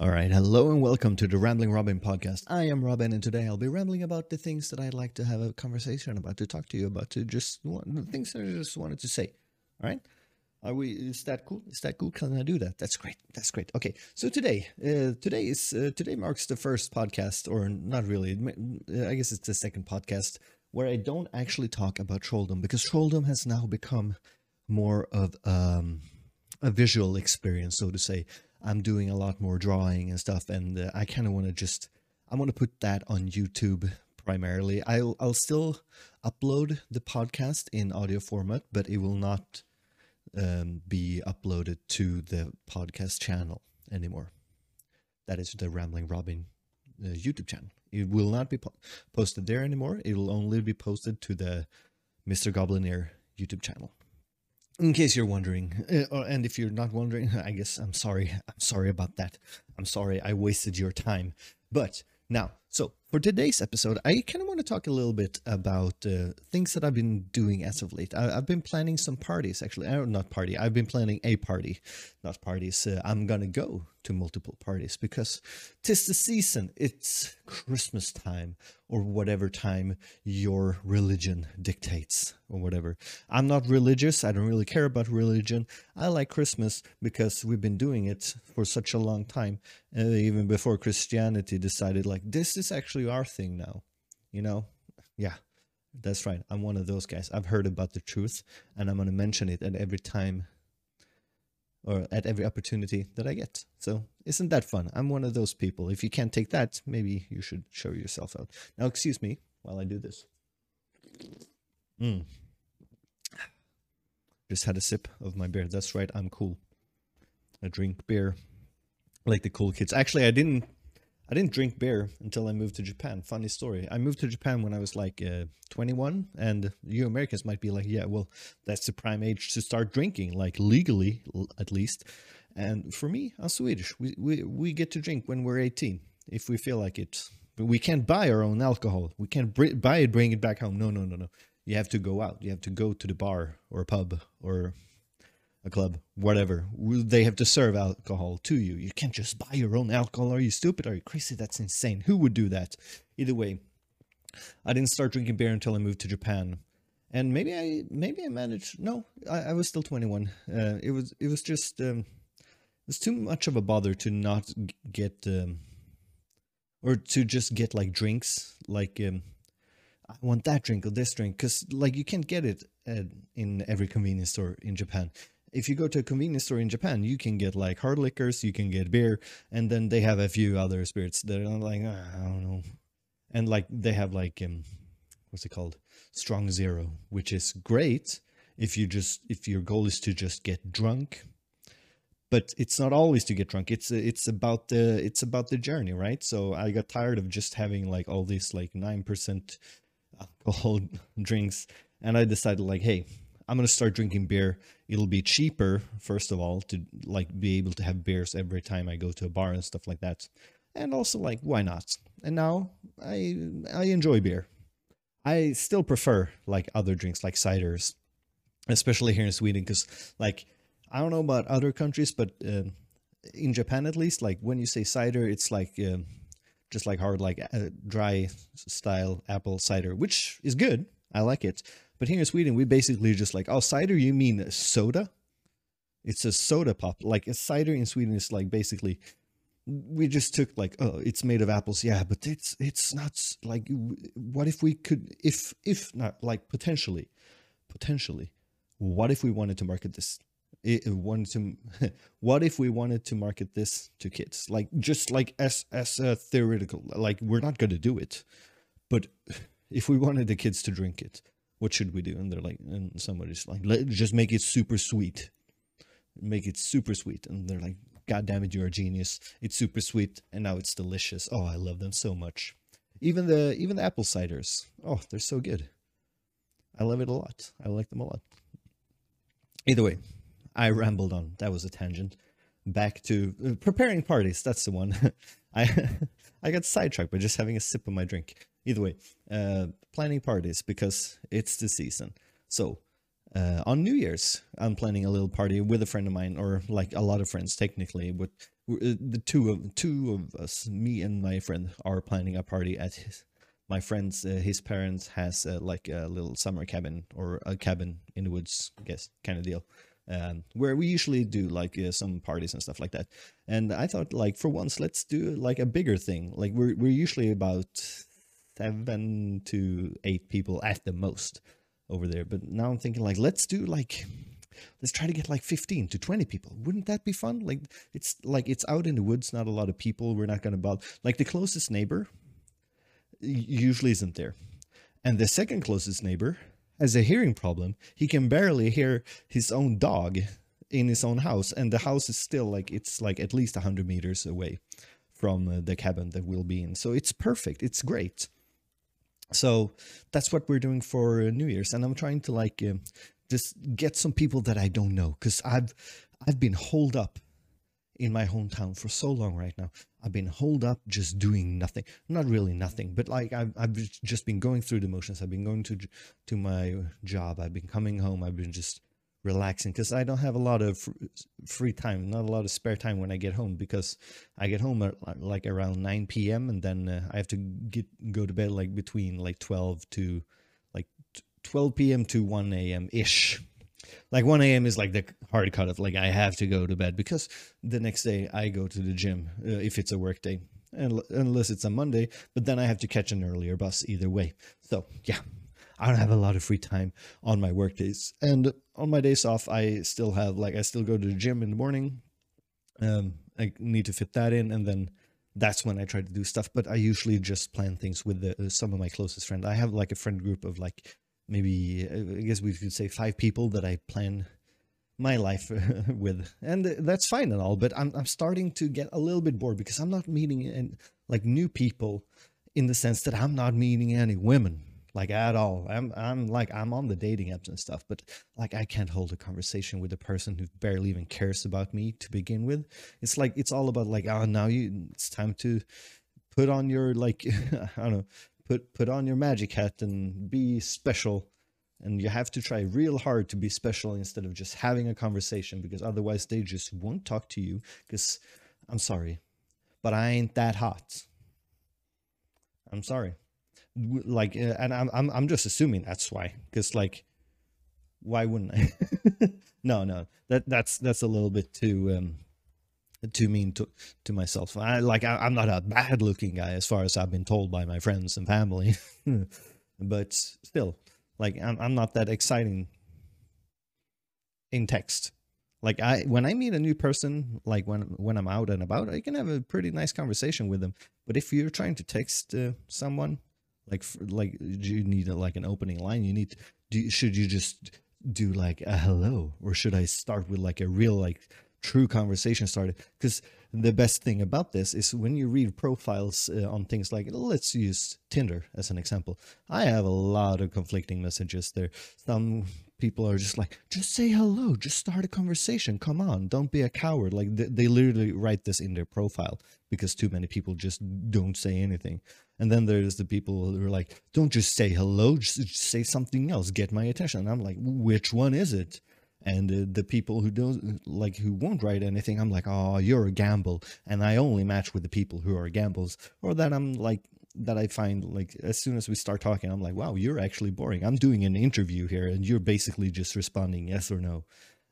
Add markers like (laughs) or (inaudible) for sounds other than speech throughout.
All right, hello and welcome to the Rambling Robin podcast. I am Robin, and today I'll be rambling about the things that I'd like to have a conversation about, to talk to you about, to just the things that I just wanted to say. All right, are we? Is that cool? Is that cool? Can I do that? That's great. That's great. Okay, so today, uh, today is uh, today marks the first podcast, or not really. uh, I guess it's the second podcast where I don't actually talk about trolldom because trolldom has now become more of um, a visual experience, so to say. I'm doing a lot more drawing and stuff, and uh, I kind of want to just I want to put that on YouTube primarily. I'll I'll still upload the podcast in audio format, but it will not um, be uploaded to the podcast channel anymore. That is the Rambling Robin uh, YouTube channel. It will not be po- posted there anymore. It will only be posted to the Mr. Goblinair YouTube channel in case you're wondering uh, and if you're not wondering (laughs) i guess i'm sorry i'm sorry about that. I'm sorry i wasted your time. But now so for today's episode i kind of want to talk a little bit about uh, things that i've been doing as of late. I, have been planning some parties actually. Uh, not party i've been planning a party. Not parties uh, i'm gonna go to multiple parties because tis the season. It's christmas time or whatever time your religion dictates or whatever. I'm not religious. I don't really care about religion. I like christmas because we've been doing it for such a long time uh, even before christianity decided like this is actually our thing now you know yeah that's right i'm one of those guys i've heard about the truth and i'm going to mention it at every time or at every opportunity that I get. So isn't that fun? I'm one of those people. If you can't take that, maybe you should show yourself out. Now, excuse me while I do this. Mm. Just had a sip of my beer. That's right, I'm cool. I drink beer like the cool kids. Actually, I didn't I didn't drink beer until I moved to Japan. Funny story. I moved to Japan when I was like uh, 21, and you Americans might be like, yeah, well, that's the prime age to start drinking, like legally at least. And for me, I'm Swedish. We, we, we get to drink when we're 18 if we feel like it. But we can't buy our own alcohol. We can't buy it, bring it back home. No, no, no, no. You have to go out. You have to go to the bar or a pub or a club, whatever. They have to serve alcohol to you. You can't just buy your own alcohol. Are you stupid? Are you crazy? That's insane. Who would do that? Either way, I didn't start drinking beer until I moved to Japan, and maybe I maybe I managed. No, I, I was still 21. Uh, it was it was just um, it was too much of a bother to not get um, or to just get like drinks like. Um, I want that drink or this drink because like you can't get it uh, in every convenience store in Japan if you go to a convenience store in Japan, you can get like hard liquors, you can get beer, and then they have a few other spirits that are like ah, I don't know, and like they have like um, what's it called, strong zero, which is great if you just if your goal is to just get drunk, but it's not always to get drunk. It's it's about the it's about the journey, right? So I got tired of just having like all these like nine percent alcohol (laughs) drinks, and I decided like, hey, I'm gonna start drinking beer. It'll be cheaper, first of all, to like be able to have beers every time I go to a bar and stuff like that. And also like why not? And now I I enjoy beer. I still prefer like other drinks like ciders, especially here in Sweden, because like I don't know about other countries, but uh, in Japan at least, like when you say cider, it's like uh, just like hard, like uh, dry style apple cider, which is good. I like it. But here in Sweden, we basically just like, oh, cider, you mean soda? It's a soda pop. Like a cider in Sweden is like basically, we just took like, oh, it's made of apples. Yeah, but it's it's not like, what if we could, if if not like potentially, potentially, what if we wanted to market this? It uh, wanted to, (laughs) what if we wanted to market this to kids? Like just like as as a theoretical, like we're not going to do it, but (laughs) if we wanted the kids to drink it what should we do? And they're like, and somebody's like, Let, just make it super sweet. Make it super sweet. And they're like, God damn it, you're a genius. It's super sweet and now it's delicious. Oh, I love them so much. Even the even the apple ciders. Oh, they're so good. I love it a lot. I like them a lot. Either way, I rambled on. That was a tangent. Back to uh, preparing parties. That's the one. (laughs) I (laughs) I got sidetracked by just having a sip of my drink either way, uh, planning parties because it's the season. So uh, on New Year's, I'm planning a little party with a friend of mine, or like a lot of friends technically. But uh, the two of two of us, me and my friend, are planning a party at his. My friend's uh, his parents has uh, like a little summer cabin or a cabin in the woods, I guess, kind of deal, um, where we usually do like uh, some parties and stuff like that. And I thought, like for once, let's do like a bigger thing. Like we're we're usually about seven to eight people at the most over there, but now I'm thinking like let's do like let's try to get like 15 to 20 people. Wouldn't that be fun? Like it's like it's out in the woods not a lot of people. We're not going to bother. Like the closest neighbor usually isn't there. And the second closest neighbor has a hearing problem. He can barely hear his own dog in his own house and the house is still like it's like at least 100 meters away from uh, the cabin that we'll be in. So it's perfect. It's great so that's what we're doing for new year's and i'm trying to like um, just get some people that i don't know because i've i've been holed up in my hometown for so long right now. I've been holed up just doing nothing. Not really nothing but like i've, I've just been going through the motions. I've been going to to my job. I've been coming home. I've been just relaxing because i don't have a lot of free time not a lot of spare time when i get home because i get home at uh, like around 9 p.m and then uh, i have to get go to bed like between like 12 to like 12 p.m to 1 a.m ish. Like 1 a.m is like the hard cut of like i have to go to bed because the next day i go to the gym uh, if it's a work day unl- unless it's a monday but then i have to catch an earlier bus either way. So yeah i don't have a lot of free time on my work days. And on my days off i still have like i still go to the gym in the morning. Um i need to fit that in and then that's when i try to do stuff. But i usually just plan things with the, uh, some of my closest friends i have like a friend group of like maybe uh, i guess we could say five people that i plan my life (laughs) with. And that's fine and all but I'm, I'm starting to get a little bit bored because i'm not meeting and like new people in the sense that i'm not meeting any women like at all. I'm i'm like i'm on the dating apps and stuff but like i can't hold a conversation with a person who barely even cares about me to begin with. It's like it's all about like oh now you it's time to put on your like (laughs) i don't know put put on your magic hat and be special. And you have to try real hard to be special instead of just having a conversation because otherwise they just won't talk to you because i'm sorry but i ain't that hot. I'm sorry like uh, and i'm i'm, I'm just assuming that's why because like why wouldn't i? (laughs) No no that that's that's a little bit too um too mean to to myself. I like I, i'm not a bad looking guy as far as i've been told by my friends and family (laughs) but still like I'm, I'm not that exciting in text. Like i when i meet a new person like when when i'm out and about i can have a pretty nice conversation with them but if you're trying to text uh, someone like like do you need a, like an opening line. You need do should you just do like a hello? Or should i start with like a real like true conversation started? Because the best thing about this is when you read profiles uh, on things like let's use tinder as an example. I have a lot of conflicting messages there. Some people are just like just say hello. Just start a conversation. Come on. Don't be a coward. Like they literally write this in their profile because too many people just don't say anything and then there's the people who are like don't just say hello just, just say something else get my attention. And i'm like which one is it? And uh, the people who don't like who won't write anything i'm like oh you're a gamble. And i only match with the people who are gambles or that i'm like that i find like as soon as we start talking i'm like wow you're actually boring. I'm doing an interview here and you're basically just responding yes or no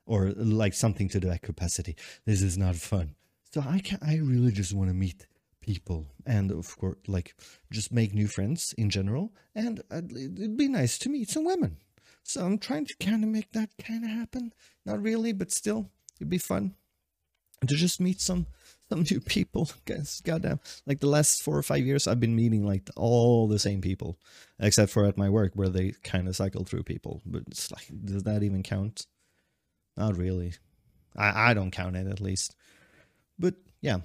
or like something to that capacity. This is not fun. So i can't. i really just want to meet people and of course like just make new friends in general and uh, it'd be nice to meet some women so I'm trying to kind of make that kind of happen. Not really, but still, it'd be fun to just meet some some new people. (laughs) Guys, goddamn, like the last four or five years, I've been meeting like all the same people, except for at my work where they kind of cycle through people. But it's like, does that even count? Not really. I I don't count it at least. But yeah,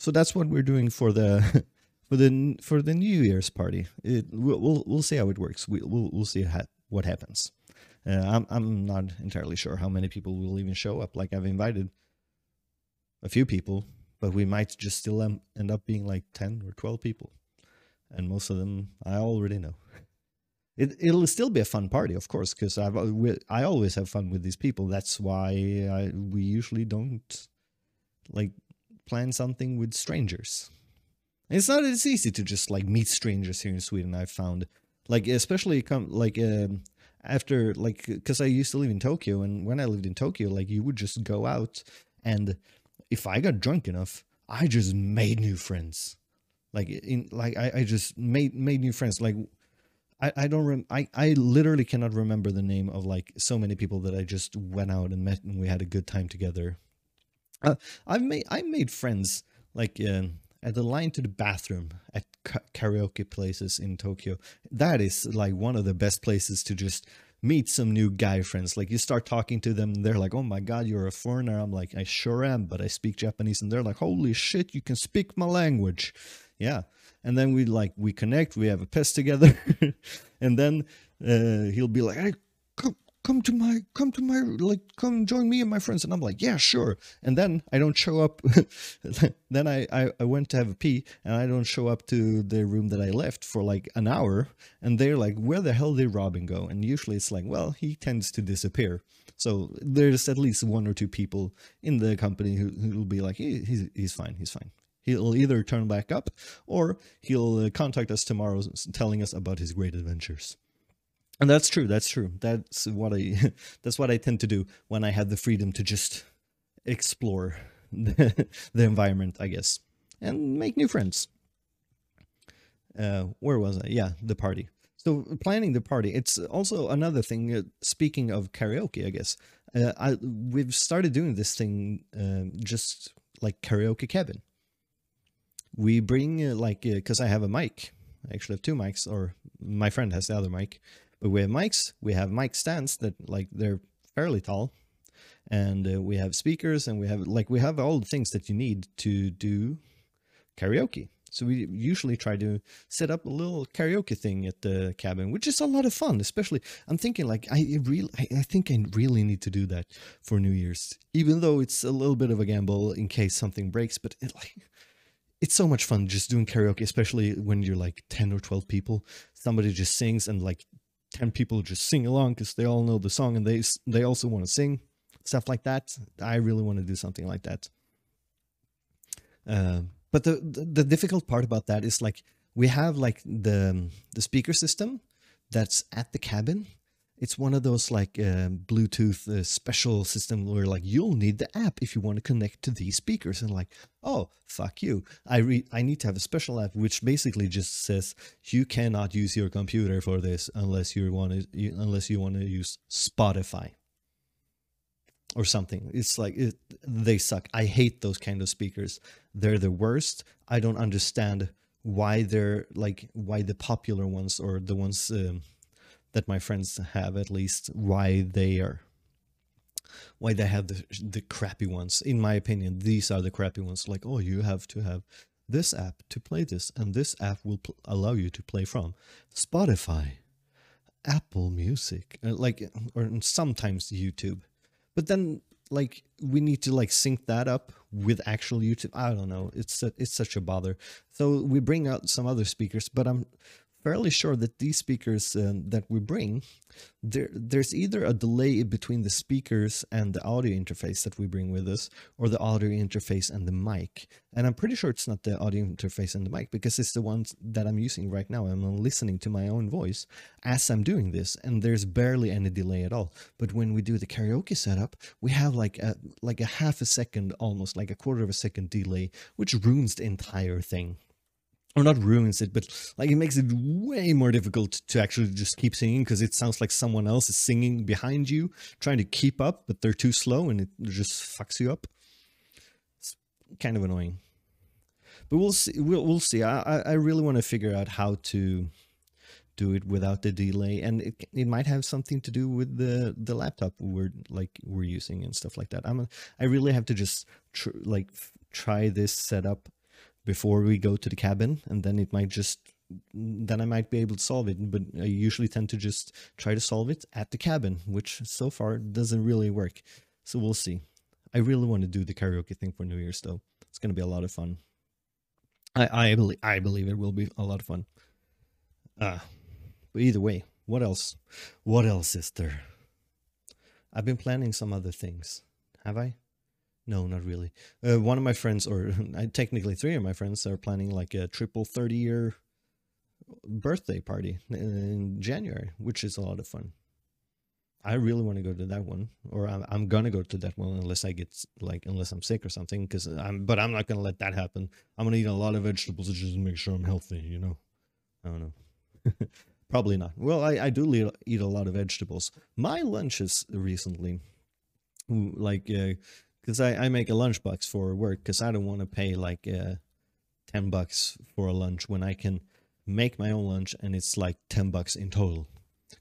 so that's what we're doing for the. (laughs) For the for the New Year's party, it, we'll, we'll we'll see how it works. We, we'll we'll see ha- what happens. Uh, I'm I'm not entirely sure how many people will even show up. Like I've invited a few people, but we might just still end up being like ten or twelve people, and most of them I already know. (laughs) It it'll still be a fun party, of course, because I've we- I always have fun with these people. That's why I, we usually don't like plan something with strangers. It's not as easy to just like meet strangers here in Sweden. I've found, like especially come like um, after like because I used to live in Tokyo, and when I lived in Tokyo, like you would just go out, and if I got drunk enough, I just made new friends. Like in like I, I just made made new friends. Like I, I don't rem- I, I literally cannot remember the name of like so many people that I just went out and met and we had a good time together. Uh, I've made I made friends like uh, at the line to the bathroom at ka- karaoke places in Tokyo. That is like one of the best places to just meet some new guy friends. Like you start talking to them, they're like, "Oh my god, you're a foreigner." I'm like, "I sure am, but I speak Japanese." And they're like, "Holy shit, you can speak my language." Yeah. And then we like we connect, we have a piss together, (laughs) and then uh, he'll be like, "Hey, come to my come to my like come join me and my friends. And i'm like yeah sure. And then i don't show up (laughs) then I, I i went to have a pee and i don't show up to the room that i left for like an hour. And they're like where the hell did robin go? And usually it's like well he tends to disappear. So there's at least one or two people in the company who will be like he, he's, he's fine he's fine. He'll either turn back up or he'll uh, contact us tomorrow telling us about his great adventures and that's true that's true. That's what i (laughs) that's what i tend to do when i have the freedom to just explore (laughs) the, the environment i guess and make new friends. Uh where was i? Yeah the party. So planning the party it's also another thing uh, speaking of karaoke i guess uh, i we've started doing this thing uh, just like karaoke cabin. We bring uh, like because i have a mic. I actually have two mics or my friend has the other mic but we have mics, we have mic stands that like they're fairly tall, and uh, we have speakers, and we have like we have all the things that you need to do karaoke. So we usually try to set up a little karaoke thing at the cabin, which is a lot of fun. Especially, I'm thinking like I really, I think I really need to do that for New Year's, even though it's a little bit of a gamble in case something breaks. But it, like, it's so much fun just doing karaoke, especially when you're like ten or twelve people. Somebody just sings and like 10 people just sing along because they all know the song and they they also want to sing stuff like that. I really want to do something like that. Uh, but the, the, the difficult part about that is like we have like the the speaker system that's at the cabin it's one of those like uh, Bluetooth uh, special system where like you'll need the app if you want to connect to these speakers and like oh fuck you. I re- I need to have a special app which basically just says you cannot use your computer for this unless you want to unless you want to use Spotify. Or something. It's like it, they suck. I hate those kind of speakers. They're the worst. I don't understand why they're like why the popular ones or the ones um, that my friends have at least why they are why they have the the crappy ones. In my opinion these are the crappy ones. Like oh you have to have this app to play this and this app will pl- allow you to play from spotify apple music uh, like or sometimes youtube. But then like we need to like sync that up with actual youtube. I don't know. It's a, it's such a bother. So we bring out some other speakers but i'm fairly sure that these speakers um, that we bring, there there's either a delay between the speakers and the audio interface that we bring with us, or the audio interface and the mic. And I'm pretty sure it's not the audio interface and the mic because it's the ones that I'm using right now. I'm listening to my own voice as I'm doing this, and there's barely any delay at all. But when we do the karaoke setup, we have like a like a half a second, almost like a quarter of a second delay, which ruins the entire thing or not ruins it, but like it makes it way more difficult to actually just keep singing because it sounds like someone else is singing behind you, trying to keep up, but they're too slow and it just fucks you up. It's kind of annoying, but we'll see. We'll we'll see. I I really want to figure out how to do it without the delay, and it it might have something to do with the the laptop we're like we're using and stuff like that. I'm a, I really have to just tr- like try this setup before we go to the cabin and then it might just then I might be able to solve it. But I usually tend to just try to solve it at the cabin, which so far doesn't really work. So we'll see. I really want to do the karaoke thing for New Year's though. It's gonna be a lot of fun. I I believe I believe it will be a lot of fun. Uh but either way, what else? What else is there? I've been planning some other things. Have I? No, not really. Uh, one of my friends, or (laughs) technically three of my friends, are planning like a triple 30 year birthday party in January, which is a lot of fun. I really want to go to that one, or I'm, I'm gonna go to that one unless I get like unless I'm sick or something. Because I'm, but I'm not gonna let that happen. I'm gonna eat a lot of vegetables just to make sure I'm healthy. You know, I don't know. (laughs) Probably not. Well, I I do eat a lot of vegetables. My lunches recently, like, because I I make a lunchbox for work because I don't want to pay like uh, ten bucks for a lunch when I can make my own lunch and it's like ten bucks in total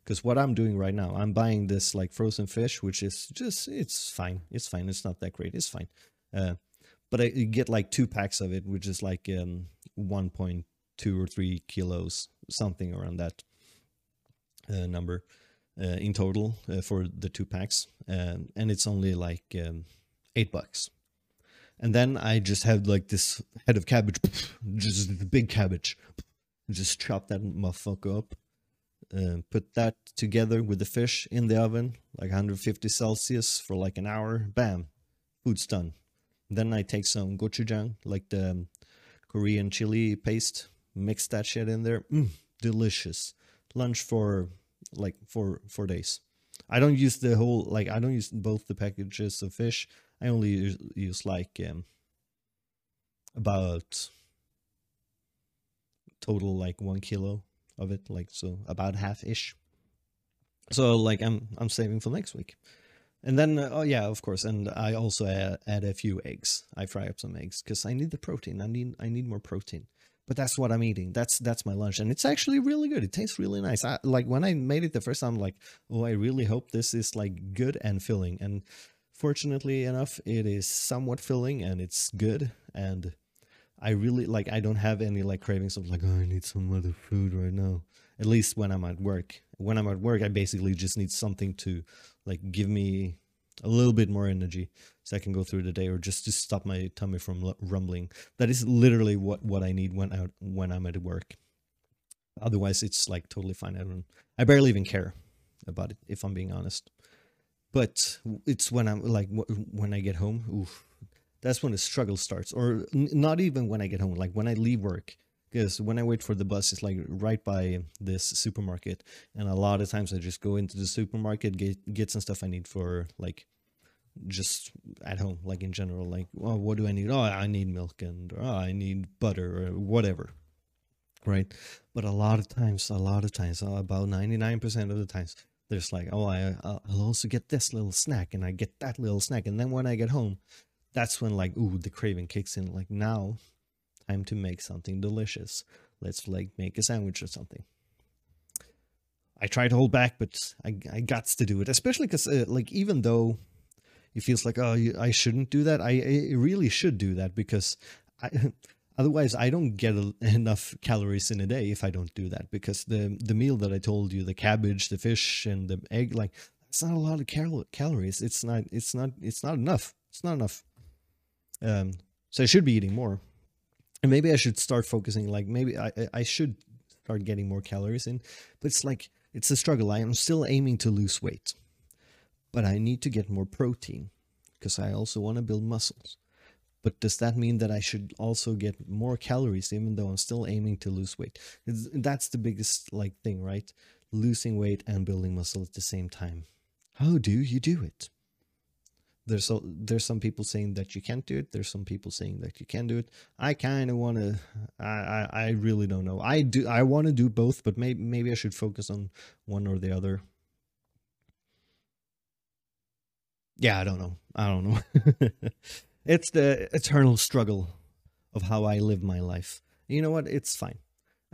because what I'm doing right now, I'm buying this like frozen fish, which is just it's fine. It's fine. It's not that great. It's fine. Uh, but I get like two packs of it, which is like um, 1.2 or 3 kilos, something around that uh, number uh, in total uh, for the two packs, um, and it's only like um, eight bucks. And then I just had like this head of cabbage, (laughs) just the big cabbage, (laughs) just chop that motherfucker up uh, put that together with the fish in the oven, like 150 Celsius for like an hour. Bam, food's done. Then I take some gochujang, like the um, Korean chili paste, mix that shit in there. Mm, delicious. Lunch for like four four days. I don't use the whole like I don't use both the packages of fish. I only use, use like um, about total like one kilo of it, like so about half ish. So like I'm I'm saving for next week. And then, uh, oh yeah, of course. And I also add, add a few eggs. I fry up some eggs because I need the protein. I need I need more protein. But that's what I'm eating. That's that's my lunch, and it's actually really good. It tastes really nice. I, like when I made it the first time, I'm like, oh, I really hope this is like good and filling. And fortunately enough, it is somewhat filling and it's good. And I really like I don't have any like cravings of like oh I need some other food right now. At least when I'm at work. When I'm at work, I basically just need something to like give me a little bit more energy so I can go through the day or just to stop my tummy from rumbling. That is literally what what I need when out when I'm at work. Otherwise, it's like totally fine. I don't. I barely even care about it if I'm being honest. But it's when I'm like when I get home. Oof, that's when the struggle starts. Or n- not even when i get home like when i leave work. Because when i wait for the bus it's like right by this supermarket. And a lot of times i just go into the supermarket get get some stuff i need for like just at home like in general like oh what do i need? Oh i need milk and oh i need butter or whatever right? But a lot of times a lot of times about 99% of the times there's like oh I, i'll also get this little snack and i get that little snack. And then when i get home that's when like ooh the craving kicks in like now time to make something delicious. Let's like make a sandwich or something. I try to hold back but i i got to do it especially because uh, like even though it feels like oh i shouldn't do that i, I really should do that because i (laughs) otherwise i don't get a, (laughs) enough calories in a day if i don't do that because the the meal that i told you the cabbage the fish and the egg like it's not a lot of cal- calories it's not it's not it's not enough it's not enough um, so I should be eating more. And maybe I should start focusing, like maybe I, I should start getting more calories in. But it's like, it's a struggle. I am still aiming to lose weight. But I need to get more protein because I also want to build muscles. But does that mean that I should also get more calories even though I'm still aiming to lose weight? It's, that's the biggest like thing, right? Losing weight and building muscle at the same time. How do you do it? there's a, there's some people saying that you can't do it. There's some people saying that you can do it. I kind of want to. I, I I really don't know. I do. I want to do both, but maybe maybe I should focus on one or the other. Yeah, I don't know. I don't know. (laughs) it's the eternal struggle of how I live my life. You know what? It's fine.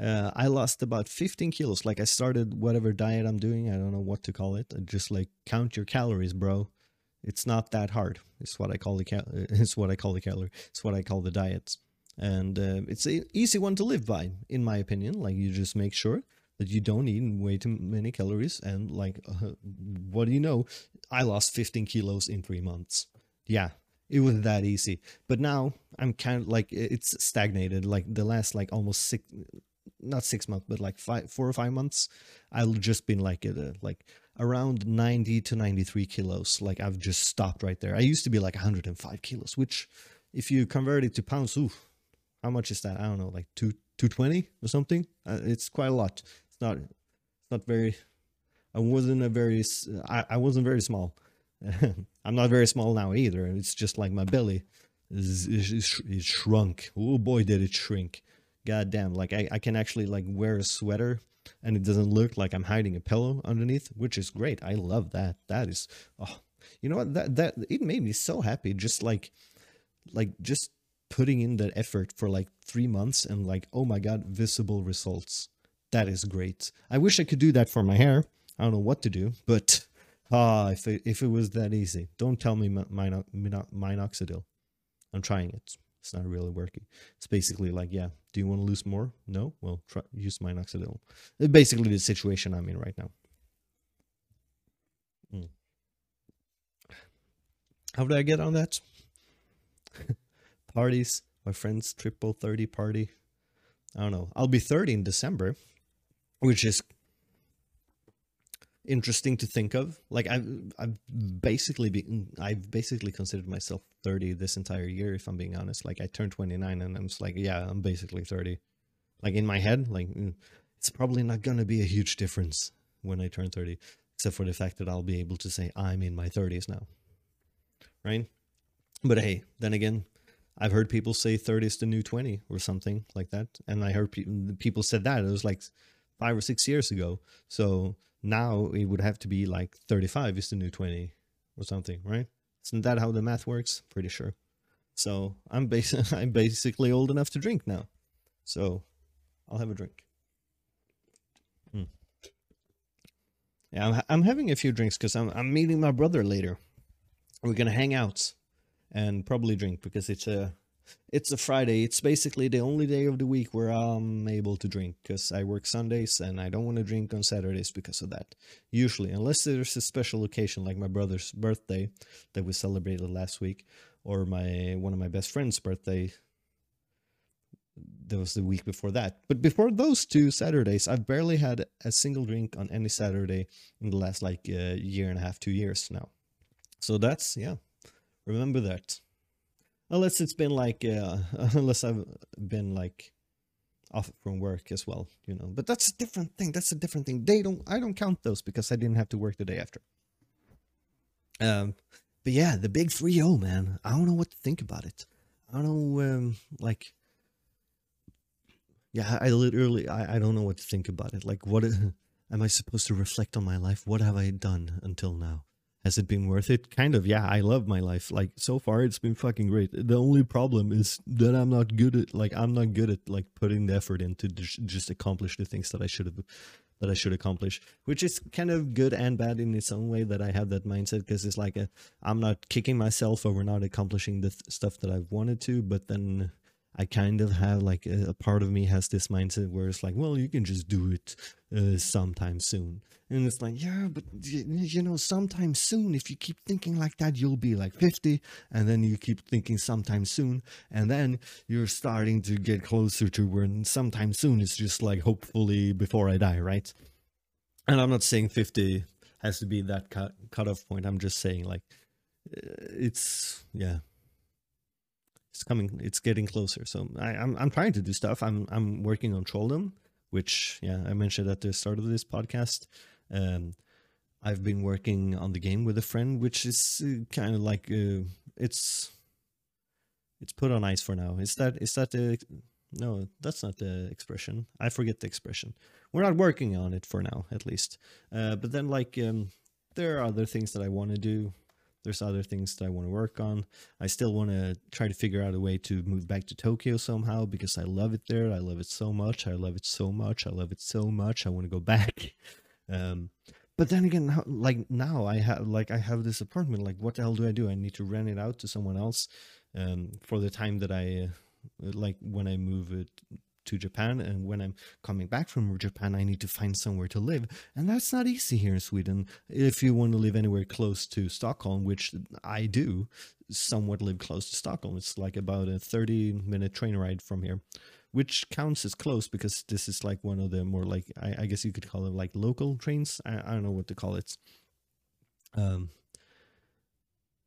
Uh, I lost about 15 kilos. Like I started whatever diet I'm doing. I don't know what to call it. Just like count your calories, bro. It's not that hard. It's what I call the cal- (laughs) it's what I call the calorie. It's what I call the diets, and uh, it's an easy one to live by, in my opinion. Like you just make sure that you don't eat way too many calories, and like, uh, what do you know? I lost 15 kilos in three months. Yeah, it was that easy. But now I'm kind of like it's stagnated. Like the last like almost six, not six months, but like five, four or five months, I've just been like at a, like around 90 to 93 kilos. Like I've just stopped right there. I used to be like 105 kilos, which if you convert it to pounds, ooh, how much is that? I don't know, like two 220 or something. Uh, it's quite a lot. It's not, it's not very. I wasn't a very, I, I wasn't very small. (laughs) I'm not very small now either. It's just like my belly is, is, is, shrunk. Oh boy, did it shrink! God damn! Like I, I can actually like wear a sweater and it doesn't look like I'm hiding a pillow underneath, which is great. I love that. That is, oh, you know what? That that it made me so happy. Just like, like just putting in that effort for like three months and like, oh my god, visible results. That is great. I wish I could do that for my hair. I don't know what to do, but ah, if it, if it was that easy, don't tell me my minoxidil. I'm trying it. It's not really working. It's basically like, yeah, do you want to lose more? No? Well, try, use minoxidil. It's basically the situation I'm in right now. Mm. How did I get on that? (laughs) Parties, my friend's triple 30 party. I don't know. I'll be 30 in December, which is interesting to think of. Like I've I've basically been I've basically considered myself 30 this entire year if I'm being honest. Like I turned 29 and I'm just like, yeah, I'm basically 30. Like in my head, like mm, it's probably not to be a huge difference when I turn 30 except for the fact that I'll be able to say I'm in my 30s now. Right? But hey, then again, I've heard people say 30 is the new 20 or something like that. And I heard pe- people said that. It was like five or six years ago. So now it would have to be like 35 is the new 20 or something, right? Isn't that how the math works? Pretty sure. So I'm bas- (laughs) I'm basically old enough to drink now. So I'll have a drink. Hmm. Yeah, I'm, I'm having a few drinks because I'm, I'm meeting my brother later. We're going to hang out and probably drink because it's a it's a Friday. It's basically the only day of the week where I'm able to drink because I work Sundays and I don't want to drink on Saturdays because of that. Usually, unless there's a special occasion like my brother's birthday that we celebrated last week, or my one of my best friend's birthday. That was the week before that. But before those two Saturdays, I've barely had a single drink on any Saturday in the last like uh, year and a half, two years now. So that's yeah. Remember that unless it's been like uh, (laughs) unless I've been like off from work as well, you know. But that's a different thing. That's a different thing. They don't. I don't count those because I didn't have to work the day after. Um, but yeah, the big three zero man. I don't know what to think about it. I don't know. Um, like, yeah, I literally I I don't know what to think about it. Like, what (laughs) am I supposed to reflect on my life? What have I done until now? Has it been worth it? Kind of, yeah. I love my life. Like so far, it's been fucking great. The only problem is that I'm not good at like I'm not good at like putting the effort into just accomplish the things that I should have that I should accomplish, which is kind of good and bad in its own way that I have that mindset because it's like uh, i am not kicking myself over not accomplishing the th- stuff that I've wanted to, but then I kind of have like a, a, part of me has this mindset where it's like, well, you can just do it uh, sometime soon. And it's like, yeah, but you know, sometime soon, if you keep thinking like that, you'll be like 50. And then you keep thinking sometime soon. And then you're starting to get closer to when sometime soon is just like, hopefully before I die, right? And I'm not saying 50 has to be that cut, cutoff point. I'm just saying like, uh, it's, yeah it's coming it's getting closer. So I, am I'm, I'm trying to do stuff. I'm i'm working on Trolldom which yeah i mentioned at the start of this podcast. Um i've been working on the game with a friend which is uh, kind of like uh, it's it's put on ice for now. Is that is that the no that's not the expression. I forget the expression. We're not working on it for now at least. Uh, but then like um there are other things that i want to do there's other things that I want to work on. I still want to try to figure out a way to move back to Tokyo somehow because I love it there. I love it so much. I love it so much. I love it so much. I want to go back. (laughs) Um, but then again, like now I have like I have this apartment. Like, what the hell do I do? I need to rent it out to someone else um, for the time that I uh, like when I move it to Japan, and when I'm coming back from Japan, I need to find somewhere to live, and that's not easy here in Sweden. If you want to live anywhere close to Stockholm, which I do, somewhat live close to Stockholm, it's like about a 30 minute train ride from here which counts as close because this is like one of the more like I, I guess you could call it like local trains. I, I don't know what to call it. Um,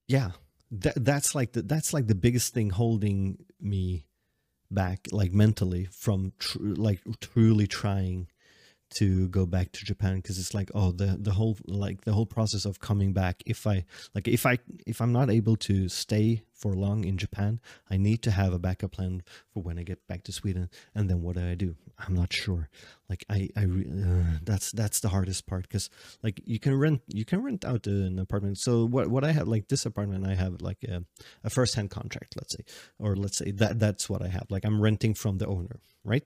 yeah, that that's like the that's like the biggest thing holding me back, like mentally, from tr- like truly trying to go back to Japan because it's like oh the the whole like the whole process of coming back if I like if I if I'm not able to stay for long in Japan I need to have a backup plan for when I get back to Sweden and then what do I do? I'm not sure. Like I I uh, that's that's the hardest part because like you can rent you can rent out an apartment. So what what I have like this apartment I have like a, a first hand contract let's say or let's say that that's what I have. Like I'm renting from the owner right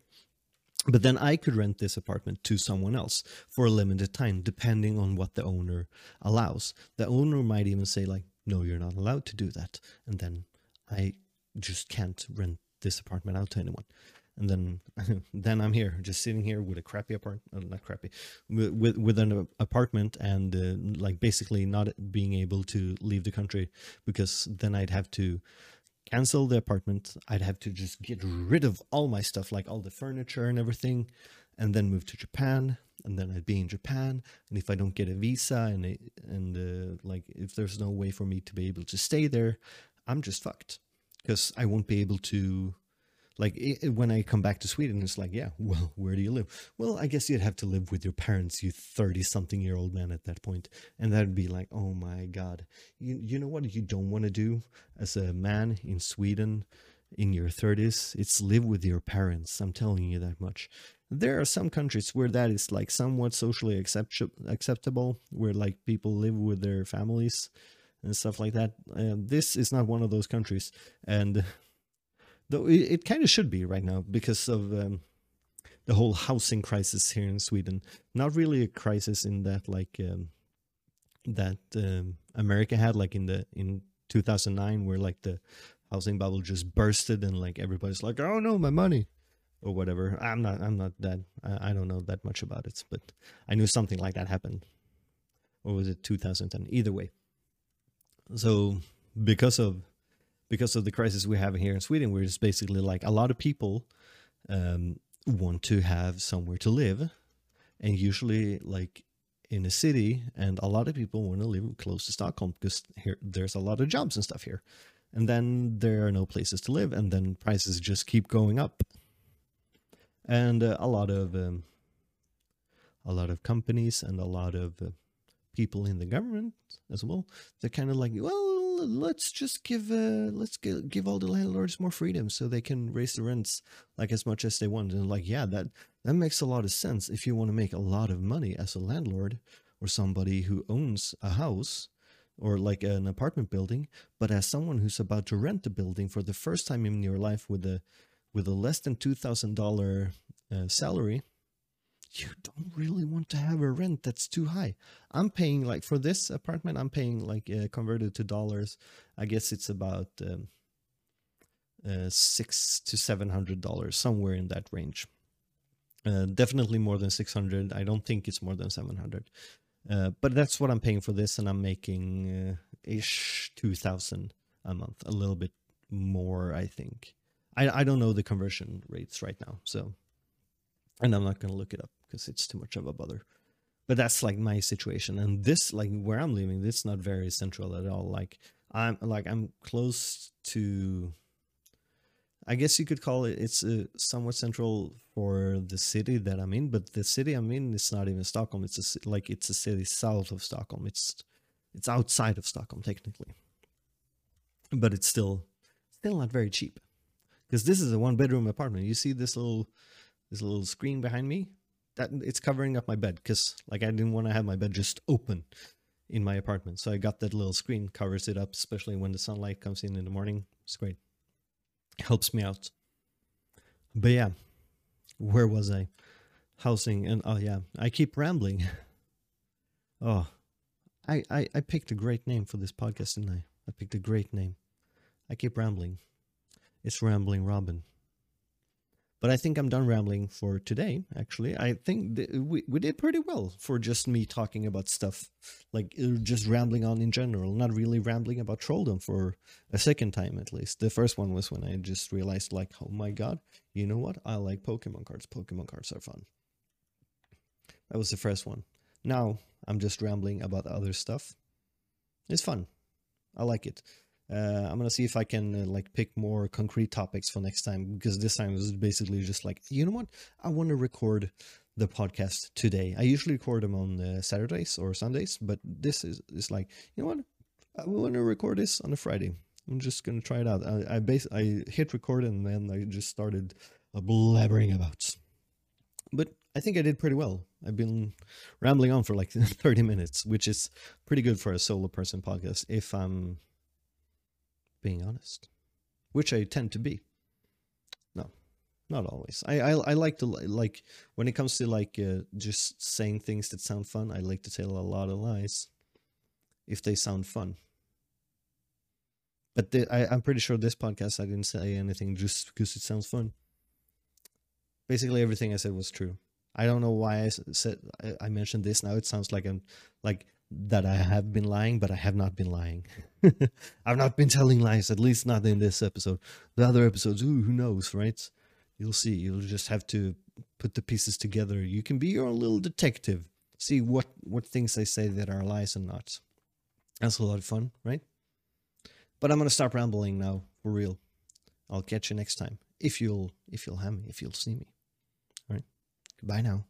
but then I could rent this apartment to someone else for a limited time, depending on what the owner allows. The owner might even say, like, no, you're not allowed to do that. And then I just can't rent this apartment out to anyone. And then, (laughs) then I'm here, just sitting here with a crappy apartment, uh, not crappy, with with an apartment, and uh, like basically not being able to leave the country because then I'd have to cancel the apartment. I'd have to just get rid of all my stuff, like all the furniture and everything, and then move to Japan. And then I'd be in Japan. And if I don't get a visa and it, and uh, like if there's no way for me to be able to stay there, I'm just fucked because I won't be able to like it, when I come back to Sweden, it's like, yeah, well, where do you live? Well, I guess you'd have to live with your parents, you 30 something year old man at that point. And that'd be like, oh my God. You, you know what you don't want to do as a man in Sweden in your 30s? It's live with your parents. I'm telling you that much. There are some countries where that is like somewhat socially accept- acceptable, where like people live with their families and stuff like that. This is not one of those countries. And though it, kind of should be right now because of um, the whole housing crisis here in Sweden. Not really a crisis in that like um, that um, America had like in the in 2009 where like the housing bubble just bursted and like everybody's like oh no my money or whatever. I'm not I'm not that I, I don't know that much about it, but I knew something like that happened. Or was it 2010? Either way. So because of because of the crisis we have here in Sweden, we're just basically like a lot of people um, want to have somewhere to live, and usually like in a city, and a lot of people want to live close to Stockholm because here there's a lot of jobs and stuff here, and then there are no places to live, and then prices just keep going up, and uh, a lot of um, a lot of companies and a lot of uh, people in the government as well. They're kind of like, well, let's just give uh, let's give, give all the landlords more freedom so they can raise the rents like as much as they want. And like, yeah, that that makes a lot of sense if you want to make a lot of money as a landlord or somebody who owns a house or like an apartment building. But as someone who's about to rent a building for the first time in your life with a with a less than two thousand uh, salary, you don't really want to have a rent that's too high. I'm paying like for this apartment, I'm paying like uh, converted to dollars. I guess it's about um, uh, six to seven hundred dollars, somewhere in that range. Uh, definitely more than six hundred. I don't think it's more than seven hundred. Uh, but that's what I'm paying for this, and I'm making uh, ish two thousand a month, a little bit more, I think. I I don't know the conversion rates right now, so and I'm not going to look it up because it's too much of a bother. But that's like my situation, and this like where I'm living, this is not very central at all. Like I'm like I'm close to. I guess you could call it. It's uh, somewhat central for the city that I'm in, but the city I'm in is not even Stockholm. It's a like it's a city south of Stockholm. It's it's outside of Stockholm technically, but it's still still not very cheap because this is a one bedroom apartment. You see this little this little screen behind me that it's covering up my bed because like I didn't want to have my bed just open in my apartment. So I got that little screen covers it up, especially when the sunlight comes in in the morning. It's great. Helps me out. But yeah, where was I? Housing and oh yeah, I keep rambling. (laughs) oh, I, I I picked a great name for this podcast, didn't I? I picked a great name. I keep rambling. It's Rambling Robin. But I think I'm done rambling for today. Actually, I think th- we we did pretty well for just me talking about stuff, like uh, just rambling on in general, not really rambling about trolldom for a second time at least. The first one was when I just realized, like, oh my god, you know what? I like Pokemon cards. Pokemon cards are fun. That was the first one. Now I'm just rambling about other stuff. It's fun. I like it. Uh, I'm gonna see if I can uh, like pick more concrete topics for next time because this time was basically just like you know what I want to record the podcast today. I usually record them on uh, Saturdays or Sundays, but this is is like you know what I want to record this on a Friday. I'm just gonna try it out. I I base I hit record and then I just started uh, blabbering about. But I think I did pretty well. I've been rambling on for like (laughs) 30 minutes, which is pretty good for a solo person podcast if I'm being honest, which I tend to be. No, not always. I I, I like to like when it comes to like uh, just saying things that sound fun. I like to tell a lot of lies if they sound fun. But the, I, I'm pretty sure this podcast I didn't say anything just because it sounds fun. Basically, everything I said was true. I don't know why I said I mentioned this now. It sounds like I'm like that I have been lying, but I have not been lying. (laughs) I've not been telling lies, at least not in this episode. The other episodes, ooh, who knows, right? You'll see. You'll just have to put the pieces together. You can be your own little detective. See what what things I say that are lies and not. That's a lot of fun, right? But I'm gonna stop rambling now for real. I'll catch you next time if you'll if you'll have me if you'll see me. All right. Goodbye now.